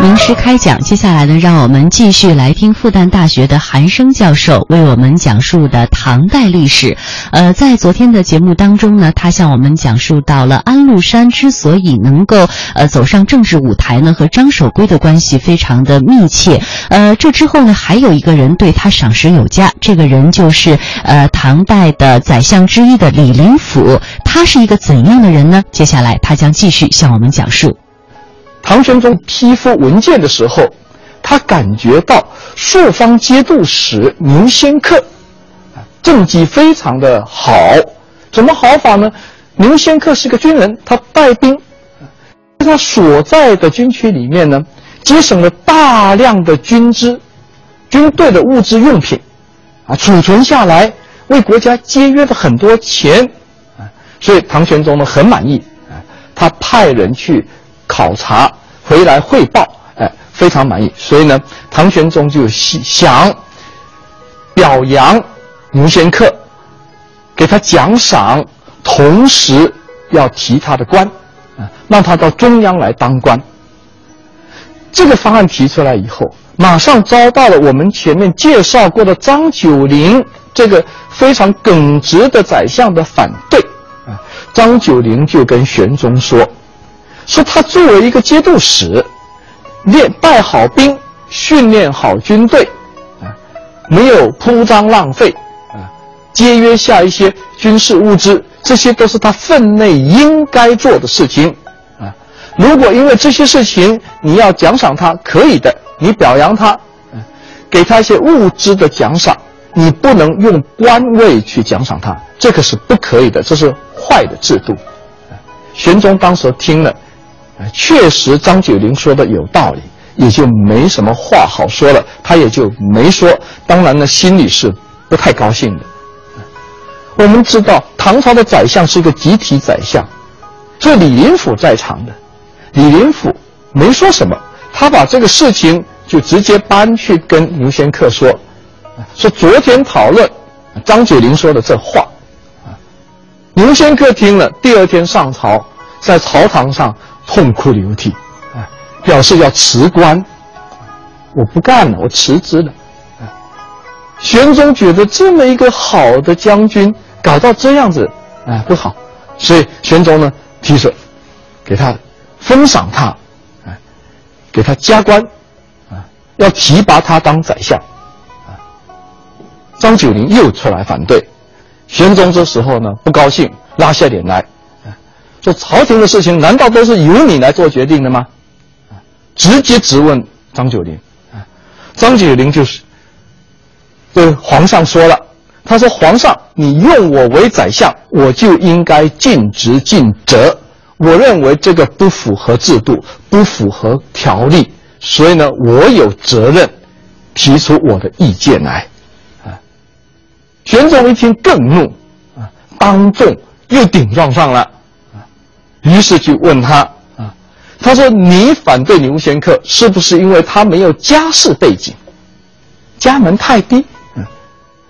名师开讲，接下来呢，让我们继续来听复旦大学的韩生教授为我们讲述的唐代历史。呃，在昨天的节目当中呢，他向我们讲述到了安禄山之所以能够呃走上政治舞台呢，和张守珪的关系非常的密切。呃，这之后呢，还有一个人对他赏识有加，这个人就是呃唐代的宰相之一的李林甫。他是一个怎样的人呢？接下来他将继续向我们讲述。唐玄宗批复文件的时候，他感觉到朔方节度使牛仙客政绩非常的好。怎么好法呢？牛仙客是个军人，他带兵，在他所在的军区里面呢，节省了大量的军资、军队的物资用品，啊，储存下来，为国家节约了很多钱，啊，所以唐玄宗呢很满意，啊，他派人去。考察回来汇报，哎，非常满意。所以呢，唐玄宗就想表扬吴仙客，给他奖赏，同时要提他的官，啊，让他到中央来当官。这个方案提出来以后，马上遭到了我们前面介绍过的张九龄这个非常耿直的宰相的反对。啊，张九龄就跟玄宗说。说他作为一个节度使，练带好兵，训练好军队，啊，没有铺张浪费，啊，节约下一些军事物资，这些都是他分内应该做的事情，啊，如果因为这些事情你要奖赏他，可以的，你表扬他，啊，给他一些物资的奖赏，你不能用官位去奖赏他，这个是不可以的，这是坏的制度。玄宗当时听了。确实，张九龄说的有道理，也就没什么话好说了，他也就没说。当然呢，心里是不太高兴的。我们知道，唐朝的宰相是一个集体宰相，是李林甫在场的。李林甫没说什么，他把这个事情就直接搬去跟牛仙客说，说昨天讨论张九龄说的这话。牛仙客听了，第二天上朝，在朝堂上。痛哭流涕，啊，表示要辞官，我不干了，我辞职了。啊，玄宗觉得这么一个好的将军搞到这样子，啊，不好，所以玄宗呢提出给他封赏他，啊，给他加官，啊，要提拔他当宰相。啊，张九龄又出来反对，玄宗这时候呢不高兴，拉下脸来。说朝廷的事情难道都是由你来做决定的吗？直接质问张九龄，啊，张九龄就是对皇上说了，他说：“皇上，你用我为宰相，我就应该尽职尽责。我认为这个不符合制度，不符合条例，所以呢，我有责任提出我的意见来。”啊，玄宗一听更怒，啊，当众又顶撞上了。于是就问他啊，他说：“你反对牛仙客，是不是因为他没有家世背景，家门太低？嗯，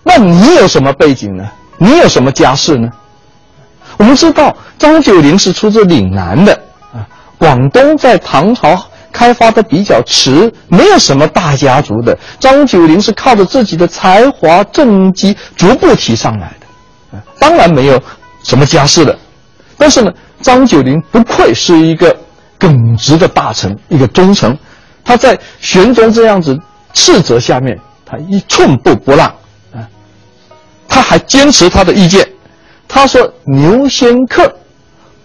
那你有什么背景呢？你有什么家世呢？”我们知道张九龄是出自岭南的啊，广东在唐朝开发的比较迟，没有什么大家族的。张九龄是靠着自己的才华政绩逐步提上来的，啊，当然没有什么家世的，但是呢。张九龄不愧是一个耿直的大臣，一个忠臣。他在玄宗这样子斥责下面，他一寸步不让啊！他还坚持他的意见。他说：“牛仙客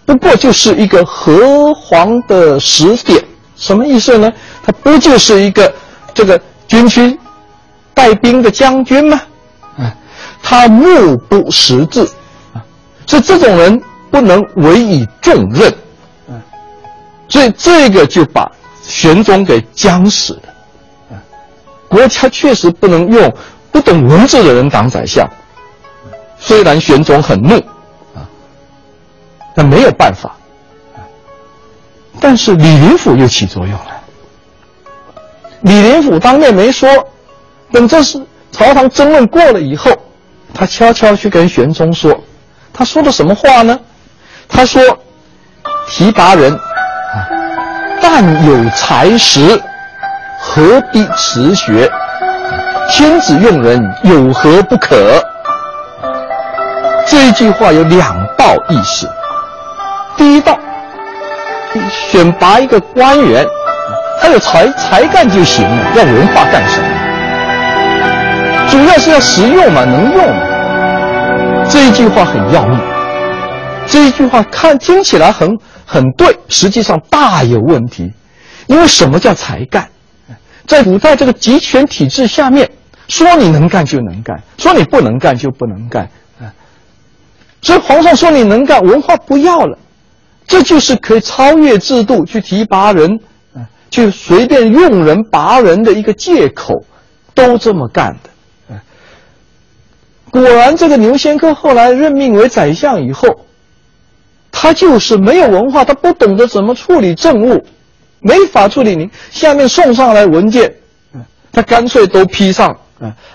不过就是一个河皇的使点，什么意思呢？他不就是一个这个军区带兵的将军吗？啊，他目不识字啊，是这种人。”不能委以重任，嗯，所以这个就把玄宗给僵死了，啊，国家确实不能用不懂文字的人当宰相，虽然玄宗很怒，啊，但没有办法，但是李林甫又起作用了。李林甫当面没说，等这是朝堂争论过了以后，他悄悄去跟玄宗说，他说的什么话呢？他说：“提拔人，啊但有才识，何必辞学？天子用人，有何不可？”这一句话有两道意思。第一道，选拔一个官员，他有才才干就行了，要文化干什么？主要是要实用嘛，能用。这一句话很要命。这一句话看听起来很很对，实际上大有问题。因为什么叫才干？在古代这个集权体制下面，说你能干就能干，说你不能干就不能干。啊，所以皇上说你能干，文化不要了，这就是可以超越制度去提拔人，啊，去随便用人拔人的一个借口，都这么干的。果然，这个牛仙科后来任命为宰相以后。他就是没有文化，他不懂得怎么处理政务，没法处理。您下面送上来文件，他干脆都批上，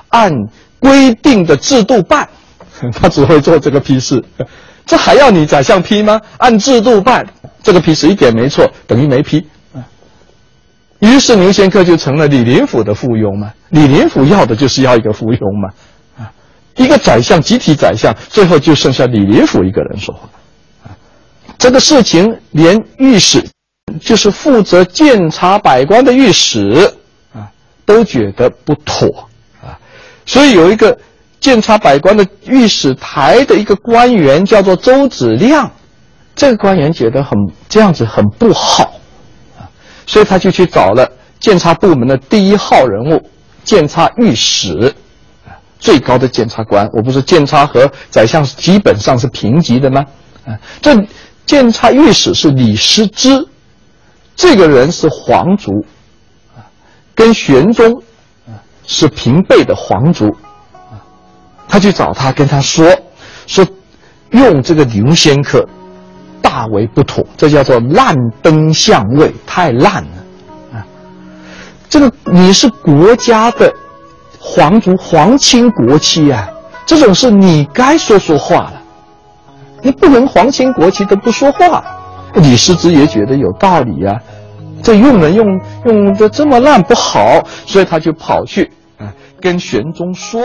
按规定的制度办，他只会做这个批示，这还要你宰相批吗？按制度办，这个批示一点没错，等于没批。于是牛仙客就成了李林甫的附庸嘛。李林甫要的就是要一个附庸嘛，啊，一个宰相集体宰相，最后就剩下李林甫一个人说话。这个事情连御史，就是负责监察百官的御史啊，都觉得不妥啊，所以有一个监察百官的御史台的一个官员叫做周子亮，这个官员觉得很这样子很不好啊，所以他就去找了监察部门的第一号人物监察御史，最高的监察官。我不是监察和宰相基本上是平级的吗？啊，这。监察御史是李师之，这个人是皇族，啊，跟玄宗，啊是平辈的皇族，啊，他去找他，跟他说，说用这个刘仙客，大为不妥，这叫做烂登相位，太烂了，啊，这个你是国家的皇族皇亲国戚啊，这种事你该说说话了。你不能皇亲国戚都不说话，李世之也觉得有道理呀，这用人用用的这么烂不好，所以他就跑去啊跟玄宗说。